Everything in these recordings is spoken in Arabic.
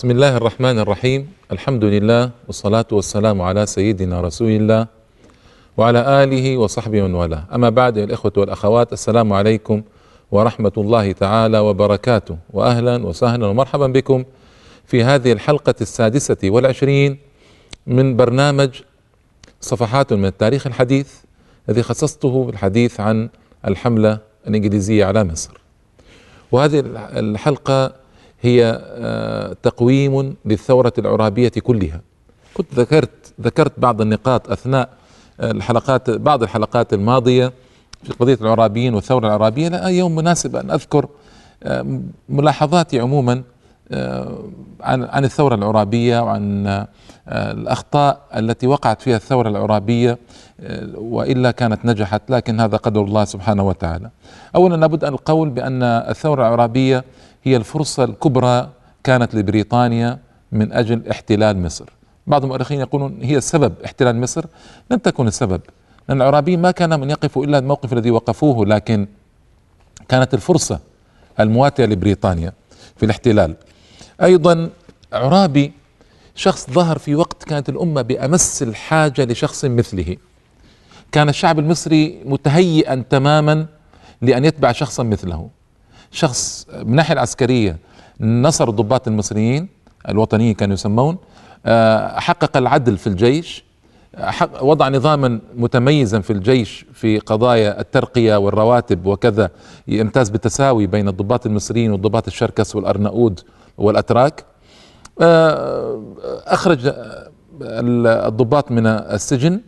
بسم الله الرحمن الرحيم الحمد لله والصلاة والسلام على سيدنا رسول الله وعلى آله وصحبه ومن والاه أما بعد يا الإخوة والأخوات السلام عليكم ورحمة الله تعالى وبركاته وأهلا وسهلا ومرحبا بكم في هذه الحلقة السادسة والعشرين من برنامج صفحات من التاريخ الحديث الذي خصصته بالحديث عن الحملة الإنجليزية على مصر. وهذه الحلقة هي آه، تقويم للثورة العرابية كلها. كنت ذكرت ذكرت بعض النقاط أثناء الحلقات بعض الحلقات الماضية في قضية العرابيين والثورة العرابية. لا يوم مناسب أن أذكر آه، ملاحظاتي عموما آه، عن عن الثورة العرابية وعن الأخطاء التي وقعت فيها الثورة العرابية وإلا كانت نجحت لكن هذا قدر الله سبحانه وتعالى. أولا لابد أن القول بأن الثورة العرابية هي الفرصة الكبرى كانت لبريطانيا من أجل احتلال مصر. بعض المؤرخين يقولون هي السبب احتلال مصر. لم تكن السبب. لأن العرابيين ما كان من يقفوا إلا الموقف الذي وقفوه لكن كانت الفرصة المواتية لبريطانيا في الاحتلال. أيضا عرابي شخص ظهر في وقت كانت الأمة بأمس الحاجة لشخص مثله. كان الشعب المصري متهيئا تماما لأن يتبع شخصا مثله. شخص من الناحيه العسكرية نصر الضباط المصريين الوطنيين كانوا يسمون آه، حقق العدل في الجيش وضع نظاما متميزا في الجيش في قضايا الترقية والرواتب وكذا يمتاز بالتساوي بين الضباط المصريين والضباط الشركس والأرناؤود والأتراك. آه، أخرج الضباط من السجن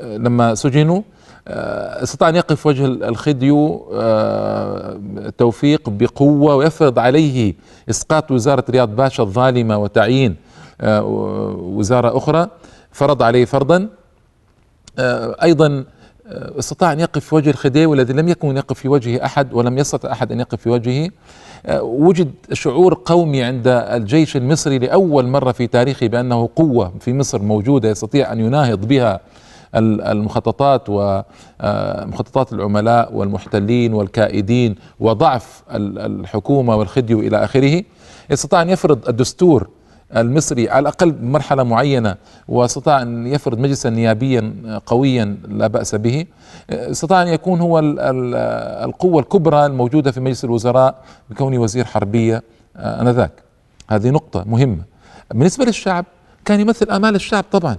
آه، لما سجنوا آه، استطاع أن يقف وجه الخديو آه، توفيق بقوة ويفرض عليه إسقاط وزارة رياض باشا الظالمة وتعيين آه، وزارة أخرى فرض عليه فرضا. أيضا استطاع أن يقف في وجه الخديوي الذي لم يكن يقف في وجهه أحد ولم يستطع أحد أن يقف في وجهه. وجد شعور قومي عند الجيش المصري لأول مرة في تاريخه بأنه قوة في مصر موجودة يستطيع أن يناهض بها المخططات ومخططات آه، العملاء والمحتلين والكائدين وضعف الحكومة والخديو إلى آخره استطاع أن يفرض الدستور المصري على الأقل بمرحله معينة واستطاع أن يفرض مجلسا نيابيا قويا لا بأس به استطاع أن يكون هو القوة الكبرى الموجودة في مجلس الوزراء بكونه وزير حربية آه، آنذاك. هذه نقطة مهمة. بالنسبة للشعب كان يمثل آمال الشعب طبعا.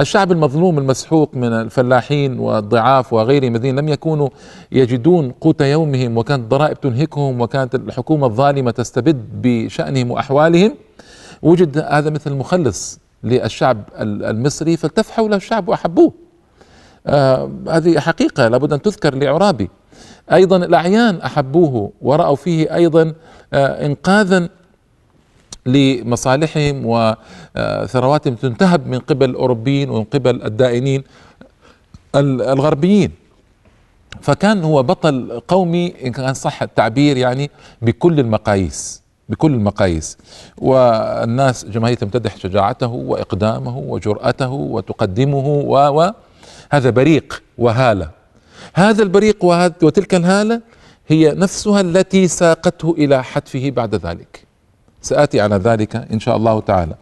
الشعب المظلوم المسحوق من الفلاحين والضعاف وغيرهم الذين لم يكونوا يجدون قوت يومهم وكانت الضرائب تنهكهم وكانت الحكومة الظالمة تستبد بشأنهم وأحوالهم. وجد هذا مثل مخلص للشعب المصري فالتف حوله الشعب وأحبوه. آه هذه حقيقة لابد أن تذكر لعرابي أيضا الأعيان أحبوه ورأوا فيه أيضا آه إنقاذا لمصالحهم وثرواتهم تنتهب من قبل الأوروبيين ومن قبل الدائنين الغربيين. فكان هو بطل قومي إن كان صح التعبير يعني بكل المقاييس بكل المقاييس. والناس جماهير تمتدح شجاعته وإقدامه وجرأته وتقدمه و هذا بريق وهالة. هذا البريق وتلك الهالة هي نفسها التي ساقته إلى حتفه بعد ذلك. سآتي على ذلك إن شاء الله تعالى.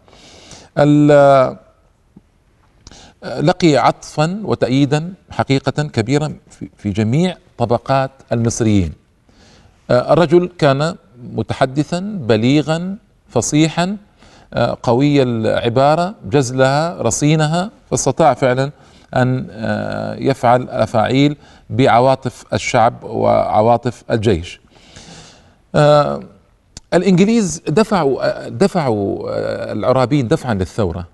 لقي عطفا وتأييدا حقيقة كبيرا في جميع طبقات المصريين. الرجل كان متحدثا بليغا فصيحا قوي العبارة جزلها رصينها فاستطاع فعلا أن يفعل أفاعيل بعواطف الشعب وعواطف الجيش. الإنجليز دفعوا دفعوا العرابيين دفعا للثورة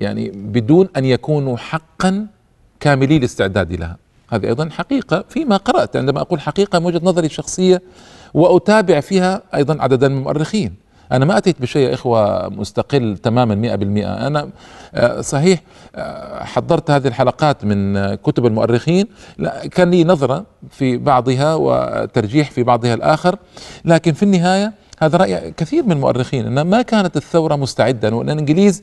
يعني بدون أن يكونوا حقا كاملي الاستعداد لها. هذه أيضا حقيقة فيما قرأت عندما أقول حقيقة من وجهة نظري الشخصية وأتابع فيها أيضا عددا من المؤرخين. أنا ما أتيت بشيء يا إخوة مستقل تماما 100% أنا آه، صحيح آه، حضرت هذه الحلقات من كتب المؤرخين كان لي نظرة في بعضها وترجيح في بعضها الآخر لكن في النهاية هذا رأي كثير من المؤرخين أن ما كانت الثورة مستعدة وأن الإنجليز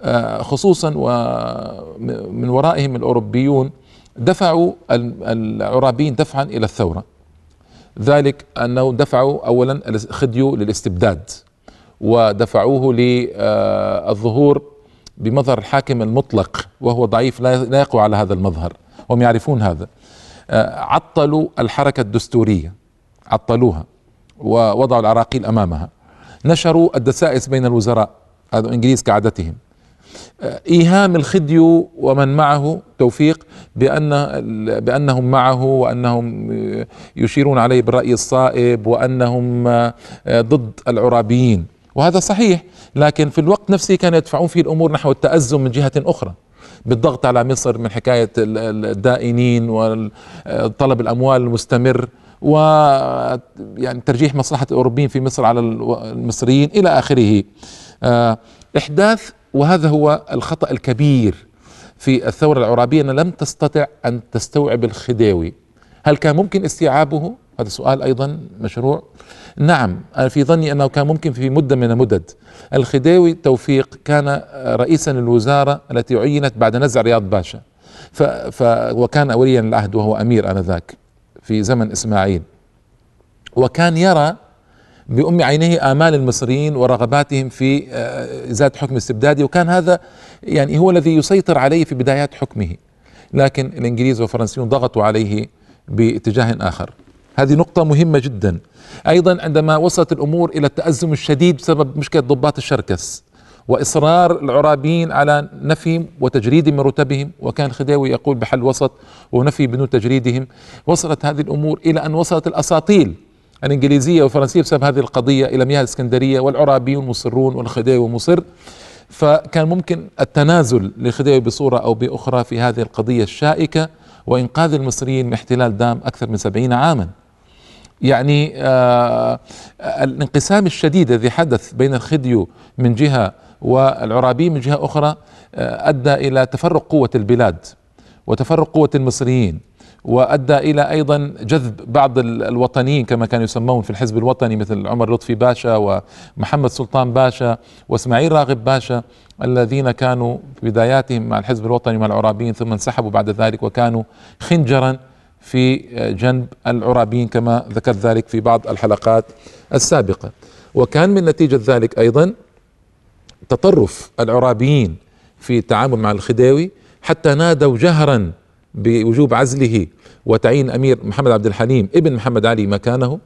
آه، خصوصا ومن ورائهم الأوروبيون دفعوا العرابيين دفعا إلى الثورة. ذلك أنه دفعوا أولا الخديو للاستبداد ودفعوه للظهور بمظهر الحاكم المطلق وهو ضعيف لا يقوى على هذا المظهر. هم يعرفون هذا. آه، عطلوا الحركة الدستورية. عطلوها. ووضعوا العراقيل أمامها. نشروا الدسائس بين الوزراء هذا الإنجليز كعادتهم. آه، إيهام الخديو ومن معه توفيق بأن بأنهم معه وأنهم يشيرون عليه بالرأي الصائب وأنهم آه، ضد العرابيين. وهذا صحيح لكن في الوقت نفسه كانوا يدفعون فيه الأمور نحو التأزم من جهة أخرى بالضغط على مصر من حكاية الدائنين وطلب الأموال المستمر. و يعني ترجيح مصلحة الأوروبيين في مصر على المصريين إلى آخره. آه، إحداث وهذا هو الخطأ الكبير في الثورة العرابية ان لم تستطع أن تستوعب الخديوي هل كان ممكن استيعابه؟ هذا سؤال أيضا مشروع. نعم أنا في ظني أنه كان ممكن في مدة من المدد. الخديوي توفيق كان رئيسا للوزارة التي عينت بعد نزع رياض باشا. ف ف وكان وليا العهد وهو أمير آنذاك. في زمن إسماعيل. وكان يرى بأم عينيه آمال المصريين ورغباتهم في آه، إزالة حكم استبدادي وكان هذا يعني هو الذي يسيطر عليه في بدايات حكمه. لكن الإنجليز والفرنسيون ضغطوا عليه باتجاه آخر. هذه نقطة مهمة جدا. أيضا عندما وصلت الأمور إلى التأزم الشديد بسبب مشكلة ضباط الشركس وإصرار العرابيين على نفي وتجريد من رتبهم. وكان الخديوي يقول بحل وسط ونفي بدون تجريدهم. وصلت هذه الأمور إلى أن وصلت الأساطيل الإنجليزية والفرنسية بسبب هذه القضية إلى مياه الإسكندرية والعرابيون مصرون والخديوي مصر. فكان ممكن التنازل للخديوي بصورة أو بأخرى في هذه القضية الشائكة وإنقاذ المصريين من احتلال دام أكثر من سبعين عاما. يعني آه الانقسام الشديد الذي حدث بين الخديو من جهة والعرابي من جهة أخرى آه أدى إلى تفرق قوة البلاد وتفرق قوة المصريين وأدى إلى أيضا جذب بعض الوطنيين كما كانوا يسمون في الحزب الوطني مثل عمر لطفي باشا ومحمد سلطان باشا وإسماعيل راغب باشا الذين كانوا في بداياتهم مع الحزب الوطني مع العرابيين ثم انسحبوا بعد ذلك وكانوا خنجرا في جنب العرابين كما ذكرت ذلك في بعض الحلقات السابقة. وكان من نتيجة ذلك أيضا تطرف العرابيين في التعامل مع الخديوي حتى نادوا جهرا بوجوب عزله وتعيين أمير محمد عبد الحليم ابن محمد علي مكانه.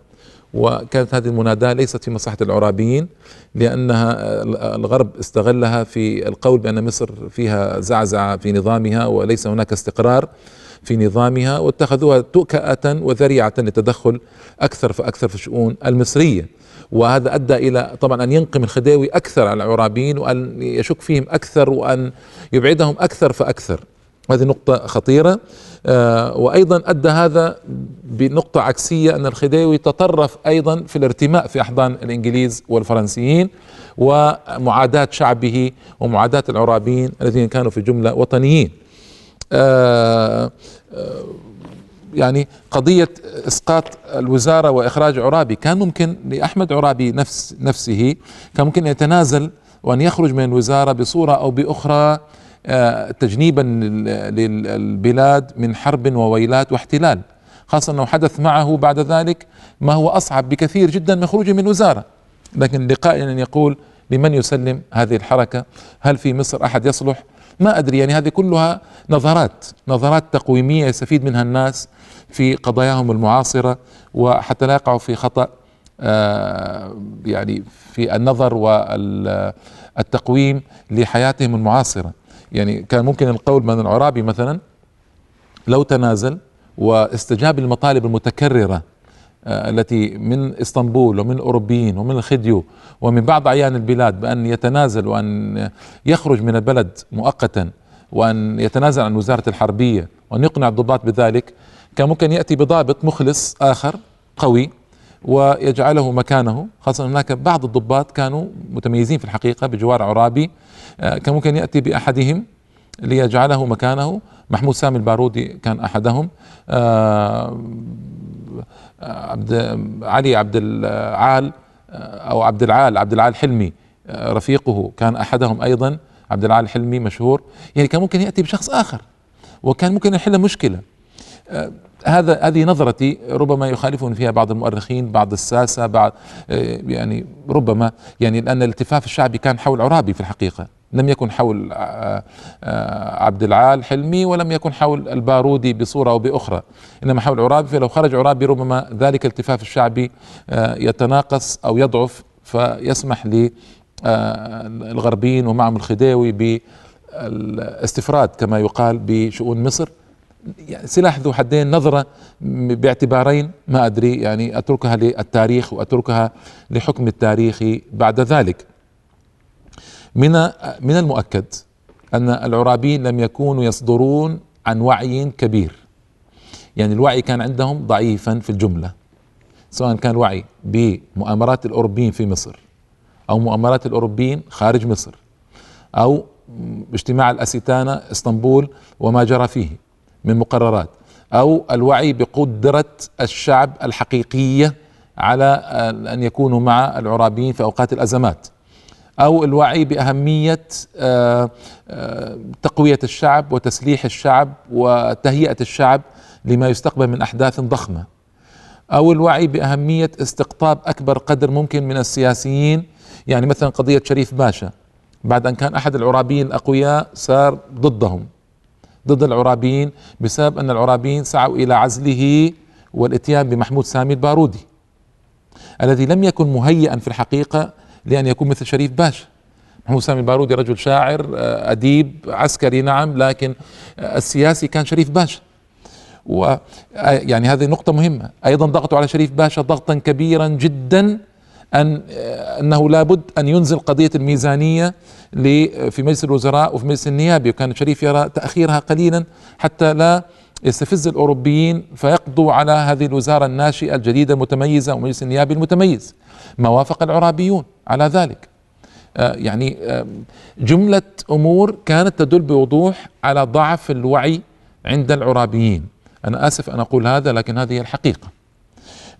وكانت هذه المناداة ليست في مصلحة العرابيين لأنها الغرب استغلها في القول بأن مصر فيها زعزعة في نظامها وليس هناك استقرار. في نظامها واتخذوها تؤكأة وذريعة للتدخل أكثر فأكثر في الشؤون المصرية. وهذا أدى إلى طبعا أن ينقم الخديوي أكثر على العرابيين وأن يشك فيهم أكثر وأن يبعدهم أكثر فأكثر. هذه نقطة خطيرة. آه وأيضا أدى هذا بنقطة عكسية أن الخديوي تطرف أيضا في الارتماء في أحضان الإنجليز والفرنسيين ومعاداة شعبه ومعاداة العرابيين الذين كانوا في جملة وطنيين. يعني قضية إسقاط الوزارة وإخراج عرابي. كان ممكن لأحمد عرابي نفس نفسه كان ممكن يتنازل وأن يخرج من الوزارة بصورة أو بأخرى آه، تجنيبا للبلاد من حرب وويلات واحتلال. خاصة أنه حدث معه بعد ذلك ما هو أصعب بكثير جدا من خروجه من وزارة لكن لقاء ان يقول لمن يسلم هذه الحركة؟ هل في مصر أحد يصلح؟ ما أدري يعني هذه كلها نظرات نظرات تقويمية يستفيد منها الناس في قضاياهم المعاصرة وحتى لا يقعوا في خطأ آه، يعني في النظر والتقويم لحياتهم المعاصرة. يعني كان ممكن القول من العرابي مثلا لو تنازل واستجاب للمطالب المتكررة آه، التي من إسطنبول ومن الأوروبيين ومن الخديو ومن بعض أعيان البلاد بأن يتنازل وأن يخرج من البلد مؤقتا وأن يتنازل عن وزارة الحربية وأن يقنع الضباط بذلك كان ممكن يأتي بضابط مخلص آخر قوي ويجعله مكانه خاصة هناك بعض الضباط كانوا متميزين في الحقيقة بجوار عرابي آه، كان ممكن يأتي بأحدهم ليجعله مكانه. محمود سامي البارودي كان أحدهم. آه، عبد علي عبد العال أو عبد العال عبد العال حلمي رفيقه كان أحدهم أيضا. عبد العال حلمي مشهور. يعني كان ممكن يأتي بشخص آخر وكان ممكن يحل مشكلة. هذا هذه نظرتي ربما يخالفني فيها بعض المؤرخين بعض الساسة بعض يعني ربما يعني لأن الالتفاف الشعبي كان حول عرابي في الحقيقة. لم يكن حول آه، آه، عبد العال حلمي ولم يكن حول البارودي بصورة أو بأخرى. إنما حول عرابي فلو خرج عرابي ربما ذلك الالتفاف الشعبي آه، يتناقص أو يضعف فيسمح للغربيين ومعهم الخديوي بالاستفراد كما يقال بشؤون مصر. سلاح ذو حدين نظرة باعتبارين ما أدري يعني أتركها للتاريخ وأتركها لحكم التاريخ بعد ذلك. من من المؤكد أن العرابيين لم يكونوا يصدرون عن وعي كبير. يعني الوعي كان عندهم ضعيفا في الجملة سواء كان وعي بمؤامرات الأوروبيين في مصر أو مؤامرات الأوروبيين خارج مصر أو اجتماع الاسيتانا إسطنبول وما جرى فيه. من مقررات أو الوعي بقدرة الشعب الحقيقية على أن يكونوا مع العرابيين في أوقات الأزمات أو الوعي بأهمية آه، آه، تقوية الشعب وتسليح الشعب وتهيئة الشعب لما يستقبل من أحداث ضخمة أو الوعي بأهمية استقطاب أكبر قدر ممكن من السياسيين. يعني مثلا قضية شريف باشا بعد أن كان أحد العرابيين الأقوياء صار ضدهم. ضد العرابيين بسبب أن العرابيين سعوا إلى عزله والاتيان بمحمود سامي البارودي الذي لم يكن مهيئا في الحقيقة لأن يكون مثل شريف باشا محمود سامي البارودي رجل شاعر آه، أديب عسكري نعم لكن آه، السياسي كان شريف باشا و آه، يعني هذه نقطة مهمة. أيضا ضغطوا على شريف باشا ضغطا كبيرا جدا أن أنه لابد أن ينزل قضية الميزانية في مجلس الوزراء وفي مجلس النيابي وكان شريف يرى تأخيرها قليلا حتى لا يستفز الأوروبيين فيقضوا على هذه الوزارة الناشئة الجديدة المتميزة ومجلس النيابي المتميز. ما وافق العرابيون على ذلك. آه، يعني آه، جملة أمور كانت تدل بوضوح على ضعف الوعي عند العرابيين. أنا آسف أن أقول هذا لكن هذه الحقيقة.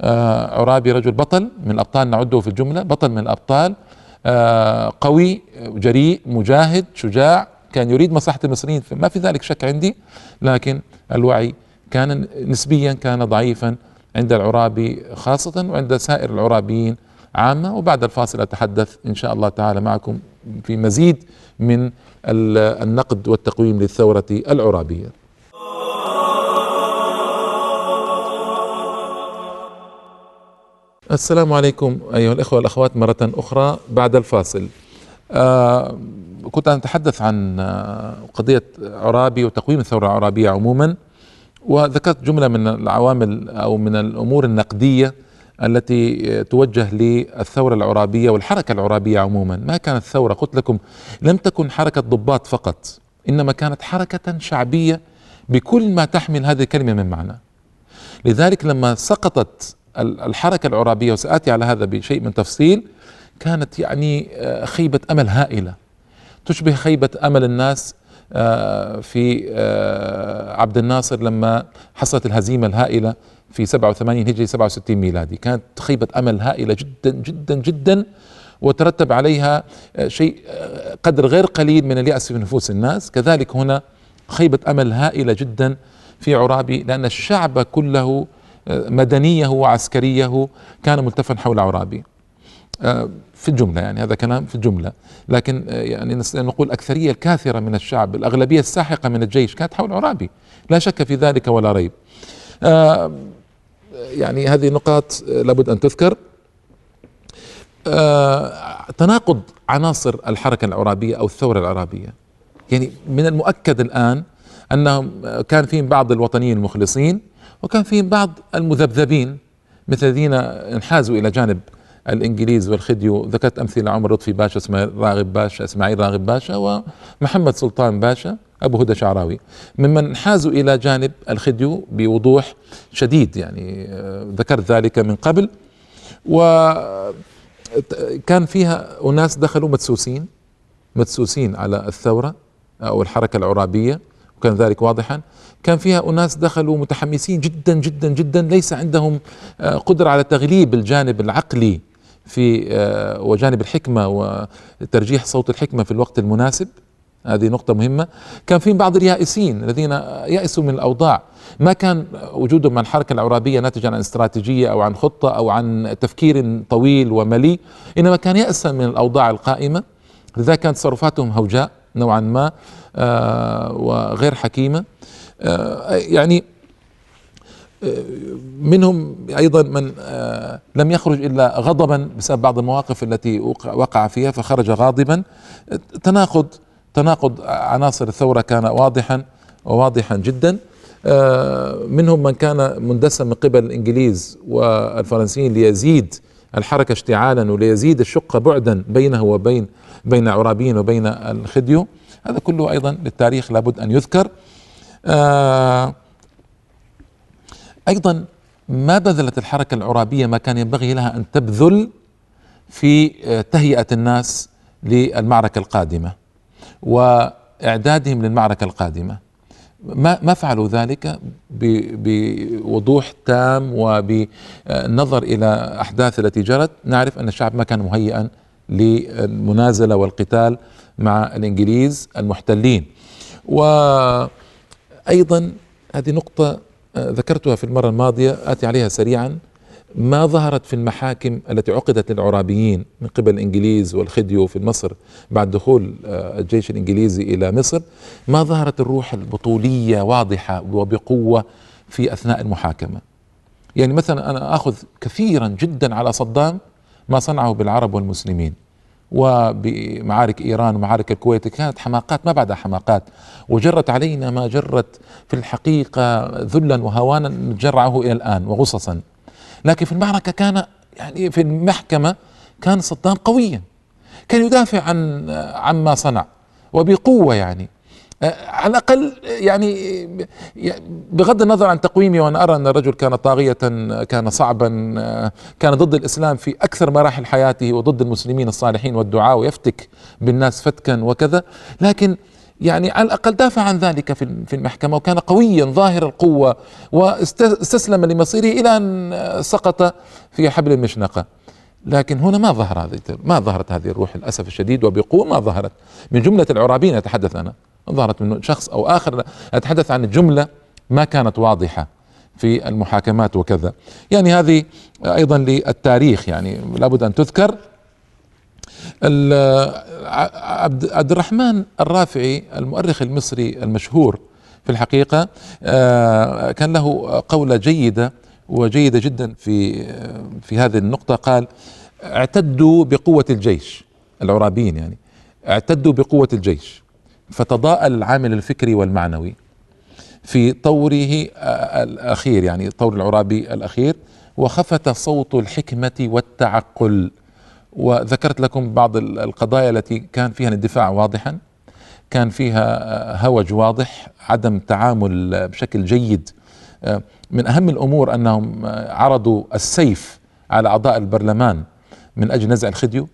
عرابي رجل بطل من الأبطال نعده في الجملة بطل من الأبطال قوي جريء مجاهد شجاع كان يريد مصلحة المصريين ما في ذلك شك عندي لكن الوعي كان نسبيا كان ضعيفا عند العرابي خاصة وعند سائر العرابيين عامة وبعد الفاصل أتحدث إن شاء الله تعالى معكم في مزيد من النقد والتقويم للثورة العرابية. السلام عليكم أيها الإخوة والأخوات مرة أخرى بعد الفاصل. آه كنت أتحدث عن آه، قضية عرابي وتقويم الثورة العرابية عموما وذكرت جملة من العوامل أو من الأمور النقدية التي توجه للثورة العرابية والحركة العرابية عموما. ما كانت ثورة قلت لكم لم تكن حركة ضباط فقط إنما كانت حركة شعبية بكل ما تحمل هذه الكلمة من معنى. لذلك لما سقطت الحركة العرابية وسآتي على هذا بشيء من تفصيل كانت يعني آه، خيبة أمل هائلة. تشبه خيبة أمل الناس آه، في آه، عبد الناصر لما حصلت الهزيمة الهائلة في 87 هجري 67 ميلادي. كانت خيبة أمل هائلة جدا جدا جدا وترتب عليها شيء قدر غير قليل من اليأس في نفوس الناس. كذلك هنا خيبة أمل هائلة جدا في عرابي لأن الشعب كله مدنية وعسكريه كان ملتفا حول عرابي. في الجملة يعني هذا كلام في الجملة. لكن يعني نستطيع نقول الأكثرية الكاثرة من الشعب الأغلبية الساحقة من الجيش كانت حول عرابي. لا شك في ذلك ولا ريب. يعني هذه نقاط لابد أن تذكر. آه، تناقض عناصر الحركة العرابية أو الثورة العرابية. يعني من المؤكد الآن أنهم كان فيهم بعض الوطنيين المخلصين وكان فيهم بعض المذبذبين مثل الذين انحازوا إلى جانب الإنجليز والخديو. ذكرت أمثلة عمر لطفي باشا اسماعيل راغب باشا إسماعيل راغب باشا ومحمد سلطان باشا أبو هدى شعراوي. ممن حازوا إلى جانب الخديو بوضوح شديد يعني آه، ذكرت ذلك من قبل. وكان فيها أناس دخلوا مدسوسين مدسوسين على الثورة أو الحركة العرابية. وكان ذلك واضحا. كان فيها أناس دخلوا متحمسين جدا جدا جدا. ليس عندهم آه، قدرة على تغليب الجانب العقلي في آه، وجانب الحكمة وترجيح صوت الحكمة في الوقت المناسب. هذه نقطة مهمة. كان في بعض اليائسين الذين يأسوا من الأوضاع. ما كان وجودهم مع الحركة العرابية ناتجا عن استراتيجية أو عن خطة أو عن تفكير طويل ومليء. إنما كان يأسا من الأوضاع القائمة. لذلك كانت تصرفاتهم هوجاء نوعا ما. وغير حكيمة. آه يعني منهم أيضا من آه، لم يخرج إلا غضبا بسبب بعض المواقف التي وقع فيها فخرج غاضبا. تناقض تناقض عناصر الثورة كان واضحا وواضحا جدا. آه، منهم من كان مندسا من قبل الإنجليز والفرنسيين ليزيد الحركة اشتعالا وليزيد الشقه بعدا بينه وبين بين عرابيين وبين الخديو. هذا كله أيضا للتاريخ لابد أن يذكر. آه أيضا ما بذلت الحركة العرابية ما كان ينبغي لها أن تبذل في آه، تهيئة الناس للمعركة القادمة وإعدادهم للمعركة القادمة. ما ما فعلوا ذلك؟ بوضوح تام وبالنظر إلى أحداث التي جرت. نعرف أن الشعب ما كان مهيئا للمنازلة والقتال مع الإنجليز المحتلين وأيضا هذه نقطة ذكرتها في المرة الماضية آتي عليها سريعا ما ظهرت في المحاكم التي عقدت للعرابيين من قبل الإنجليز والخديو في مصر بعد دخول آه، الجيش الإنجليزي إلى مصر ما ظهرت الروح البطولية واضحة وبقوة في أثناء المحاكمة. يعني مثلا أنا آخذ كثيرا جدا على صدام ما صنعه بالعرب والمسلمين. وبمعارك إيران ومعارك الكويت كانت حماقات ما بعدها حماقات. وجرت علينا ما جرت في الحقيقة ذلا وهوانا نجرعه إلى الآن وغصصا. لكن في المعركة كان يعني في المحكمة كان صدام قويا. كان يدافع عن عما صنع وبقوة يعني. على الأقل يعني بغض النظر عن تقويمي وأنا أرى أن الرجل كان طاغية كان صعبا كان ضد الإسلام في أكثر مراحل حياته وضد المسلمين الصالحين والدعاء ويفتك بالناس فتكا وكذا. لكن يعني على الأقل دافع عن ذلك في في المحكمة وكان قويا ظاهر القوة واستسلم لمصيره إلى أن سقط في حبل المشنقة. لكن هنا ما ظهر هذه ما ظهرت هذه الروح للأسف الشديد وبقوة ما ظهرت. من جملة العرابين اتحدث أنا. ظهرت من شخص أو آخر. أتحدث عن الجمله ما كانت واضحة في المحاكمات وكذا. يعني هذه أيضا للتاريخ يعني لابد أن تذكر. عبد الرحمن الرافعي المؤرخ المصري المشهور في الحقيقة آه، كان له قوله جيدة وجيدة جدا في في هذه النقطة. قال اعتدوا بقوة الجيش. العرابيين يعني اعتدوا بقوة الجيش. فتضاءل العامل الفكري والمعنوي في طوره الأخير يعني طور العرابي الأخير وخفت صوت الحكمة والتعقل. وذكرت لكم بعض القضايا التي كان فيها الاندفاع واضحا كان فيها هوج واضح عدم تعامل بشكل جيد. من أهم الأمور أنهم عرضوا السيف على أعضاء البرلمان من أجل نزع الخديو.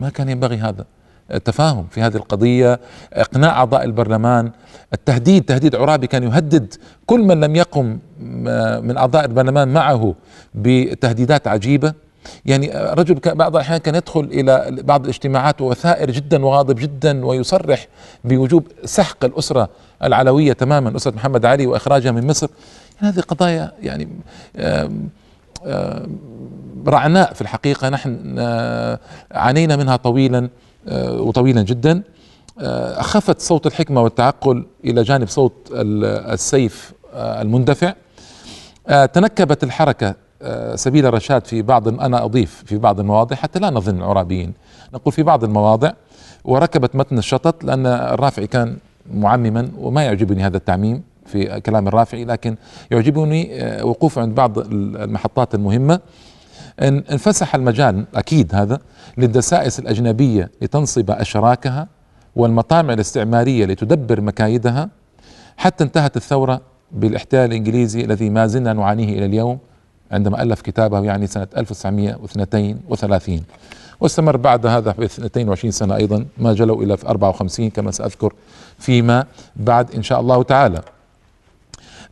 ما كان ينبغي هذا. التفاهم في هذه القضية إقناع أعضاء البرلمان التهديد تهديد عرابي كان يهدد كل من لم يقم من أعضاء البرلمان معه بتهديدات عجيبة. يعني رجل بعض الأحيان كان يدخل إلى بعض الاجتماعات وثائر جدا وغاضب جدا ويصرح بوجوب سحق الأسرة العلوية تماما أسرة محمد علي وإخراجها من مصر. يعني هذه قضايا يعني رعناء في الحقيقة. نحن عانينا منها طويلا. آه، وطويلا جدا. آه، خفت صوت الحكمة والتعقل إلى جانب صوت السيف آه، المندفع. تنكبت الحركة سبيل الرشاد في بعض أنا أضيف في بعض المواضع حتى لا نظن العرابيين نقول في بعض المواضع وركبت متن الشطط لأن الرافعي كان معمما وما يعجبني هذا التعميم في كلام الرافعي لكن يعجبني وقوفه عند بعض المحطات المهمة. انفسح المجال أكيد هذا للدسائس الأجنبية لتنصب أشراكها والمطامع الاستعمارية لتدبر مكايدها حتى انتهت الثورة بالإحتلال الإنجليزي الذي ما زلنا نعانيه إلى اليوم عندما ألف كتابه يعني سنة 1932 واستمر بعد هذا ب 22 سنة أيضا ما جلوا إلى 54 كما سأذكر فيما بعد إن شاء الله تعالى.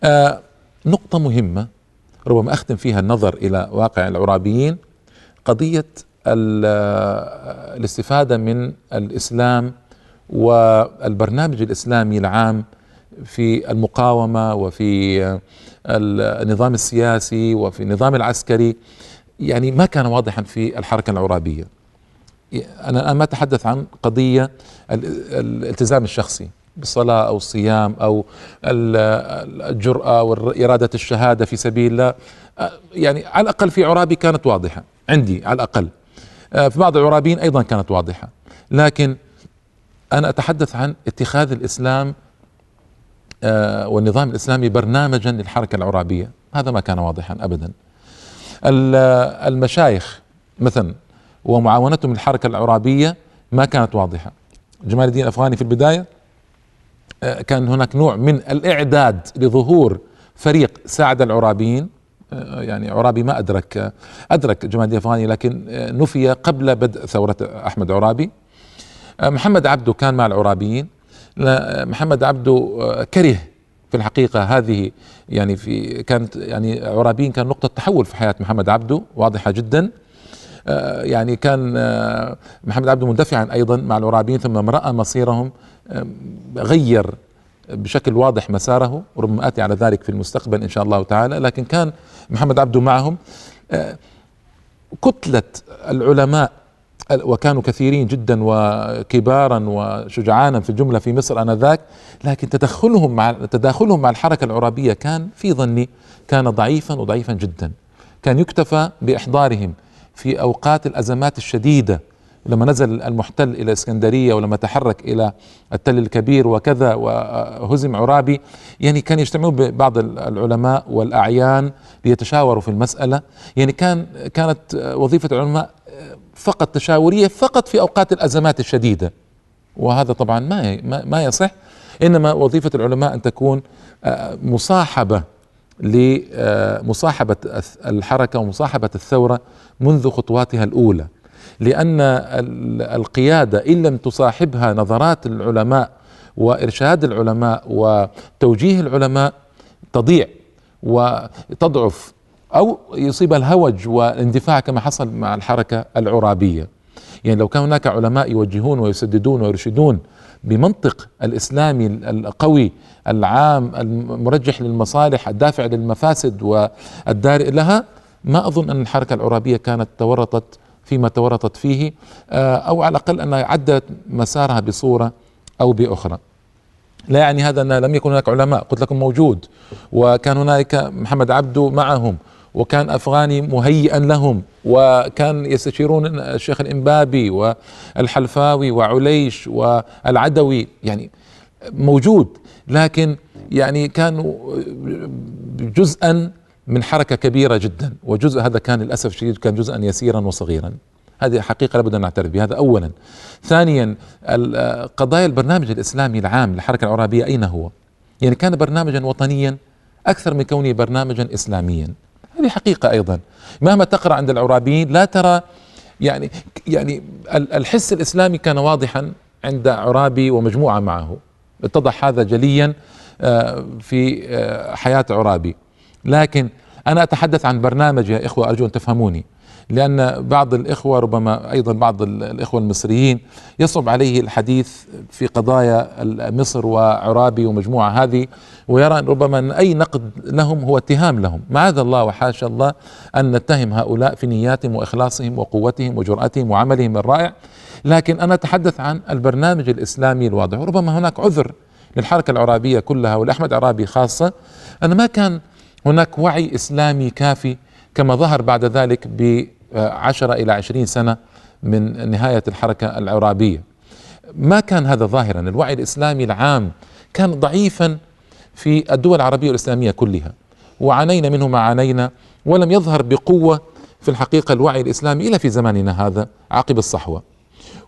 آه نقطة مهمة ربما أختم فيها النظر إلى واقع العرابيين قضية الاستفادة من الإسلام والبرنامج الإسلامي العام في المقاومة وفي النظام السياسي وفي النظام العسكري يعني ما كان واضحا في الحركة العرابية. أنا ما أتحدث عن قضية الالتزام الشخصي. بالصلاه أو الصيام أو الجرأة وإرادة الشهادة في سبيل الله. يعني على الأقل في عرابي كانت واضحة. عندي على الأقل. في بعض العرابيين أيضا كانت واضحة. لكن أنا أتحدث عن اتخاذ الإسلام آه، والنظام الإسلامي برنامجا للحركة العرابية. هذا ما كان واضحا ابدا. المشايخ مثلا ومعاونتهم للحركة العرابية ما كانت واضحة. جمال الدين الأفغاني في البداية آه، كان هناك نوع من الإعداد لظهور فريق ساعد العرابيين. آه، يعني عرابي ما أدرك أدرك جمال الافغاني لكن نفي قبل بدء ثورة أحمد عرابي. محمد عبده كان مع العرابيين. محمد عبده آه، كره في الحقيقة هذه يعني في كانت يعني عرابين كان نقطة تحول في حياة محمد عبده واضحة جدا. آه، يعني كان آه، محمد عبده مندفعا أيضا مع العرابيين ثم رأى مصيرهم غير بشكل واضح مساره وربما آتي على ذلك في المستقبل إن شاء الله تعالى لكن كان محمد عبده معهم. كتلة العلماء وكانوا كثيرين جدا وكبارا وشجعانا في الجملة في مصر آنذاك لكن تدخلهم مع تداخلهم مع الحركة العرابية كان في ظني كان ضعيفا وضعيفا جدا. كان يكتفى بإحضارهم في أوقات الأزمات الشديدة لما نزل المحتل إلى إسكندرية ولما تحرك إلى التل الكبير وكذا وهزم عرابي يعني كان يجتمعون ببعض العلماء والأعيان ليتشاوروا في المسألة. يعني كان كانت وظيفة العلماء فقط تشاورية فقط في أوقات الأزمات الشديدة. وهذا طبعا ما ما يصح إنما وظيفة العلماء أن تكون آه، مصاحبة لمصاحبة الحركة ومصاحبة الثورة منذ خطواتها الأولى. لأن القيادة إن لم تصاحبها نظرات العلماء وإرشاد العلماء وتوجيه العلماء تضيع وتضعف أو يصيب الهوج والاندفاع كما حصل مع الحركة العرابية. يعني لو كان هناك علماء يوجهون ويسددون ويرشدون بمنطق الإسلامي القوي العام المرجح للمصالح الدافع للمفاسد والدار لها ما أظن أن الحركة العرابية كانت تورطت فيما تورطت فيه آه، أو على الأقل أنها عدت مسارها بصورة أو بأخرى. لا يعني هذا أن لم يكن هناك علماء قلت لكم موجود وكان هناك محمد عبده معهم وكان أفغاني مهيئا لهم وكان يستشيرون الشيخ الإنبابي والحلفاوي وعليش والعدوي يعني موجود لكن يعني كانوا جزءا من حركة كبيرة جدا وجزء هذا كان للأسف الشديد كان جزءا يسيرا وصغيرا. هذه حقيقة لابد أن نعترف بها هذا اولا. ثانيا قضايا البرنامج الإسلامي العام للحركة العرابية أين هو؟ يعني كان برنامجا وطنيا أكثر من كونه برنامجا اسلاميا. هذه حقيقة أيضا. مهما تقرأ عند العرابيين لا ترى يعني يعني الحس الإسلامي كان واضحا عند عرابي ومجموعة معه. اتضح هذا جليا آه، في آه، حياة عرابي. لكن أنا أتحدث عن برنامج يا إخوة أرجو أن تفهموني. لأن بعض الإخوة ربما أيضا بعض الإخوة المصريين يصعب عليه الحديث في قضايا مصر وعرابي ومجموعة هذه ويرى ربما أن أي نقد لهم هو اتهام لهم. معاذ الله وحاشا الله أن نتهم هؤلاء في نياتهم وإخلاصهم وقوتهم وجرأتهم وعملهم الرائع. لكن أنا أتحدث عن البرنامج الإسلامي الواضح وربما هناك عذر للحركة العرابية كلها ولأحمد عرابي خاصة. أن ما كان هناك وعي إسلامي كافي كما ظهر بعد ذلك بعشرة إلى عشرين سنة من نهاية الحركة العرابية. ما كان هذا ظاهرا؟ الوعي الإسلامي العام كان ضعيفا في الدول العربية والإسلامية كلها. وعانينا منه ما عانينا ولم يظهر بقوة في الحقيقة الوعي الإسلامي إلا في زماننا هذا عقب الصحوة.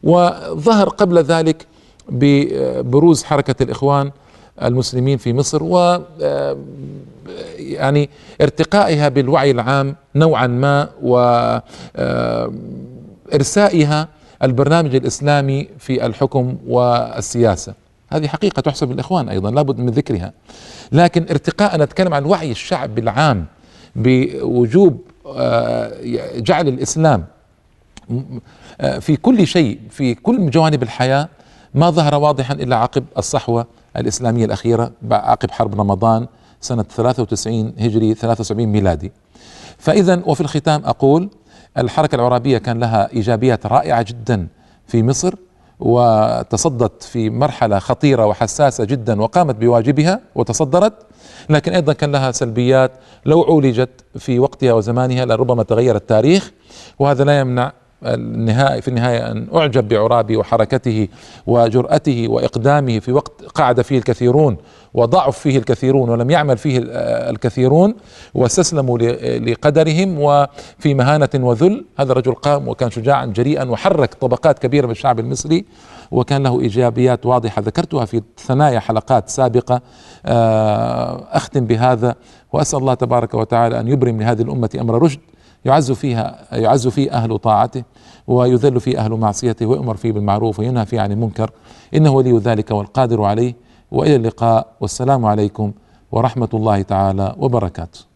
وظهر قبل ذلك ببروز حركة الإخوان المسلمين في مصر و يعني ارتقائها بالوعي العام نوعا ما وارسائها البرنامج الإسلامي في الحكم والسياسة. هذه حقيقة تحسب للإخوان أيضا لابد من ذكرها. لكن ارتقاء نتكلم عن وعي الشعب العام بوجوب جعل الإسلام في كل شيء في كل جوانب الحياة ما ظهر واضحا إلا عقب الصحوة الإسلامية الأخيرة عقب حرب رمضان سنة 93 هجري 73 ميلادي. فإذا وفي الختام أقول الحركة العرابية كان لها إيجابيات رائعة جدا في مصر وتصدت في مرحلة خطيرة وحساسة جدا وقامت بواجبها وتصدرت لكن أيضا كان لها سلبيات لو عولجت في وقتها وزمانها لربما تغير التاريخ وهذا لا يمنع النهاية في النهاية أن أعجب بعرابي وحركته وجرأته وإقدامه في وقت قعد فيه الكثيرون وضعف فيه الكثيرون ولم يعمل فيه الكثيرون واستسلموا لقدرهم وفي مهانة وذل. هذا الرجل قام وكان شجاعا جريئا وحرك طبقات كبيرة من الشعب المصري وكان له إيجابيات واضحة. ذكرتها في ثنايا حلقات سابقة. آه، أختم بهذا وأسأل الله تبارك وتعالى أن يبرم لهذه الأمة أمر رشد. يعز فيها يعز فيه أهل طاعته ويذل فيه أهل معصيته ويؤمر فيه بالمعروف وينهى فيه عن المنكر. إنه ولي ذلك والقادر عليه. وإلى اللقاء والسلام عليكم ورحمة الله تعالى وبركاته.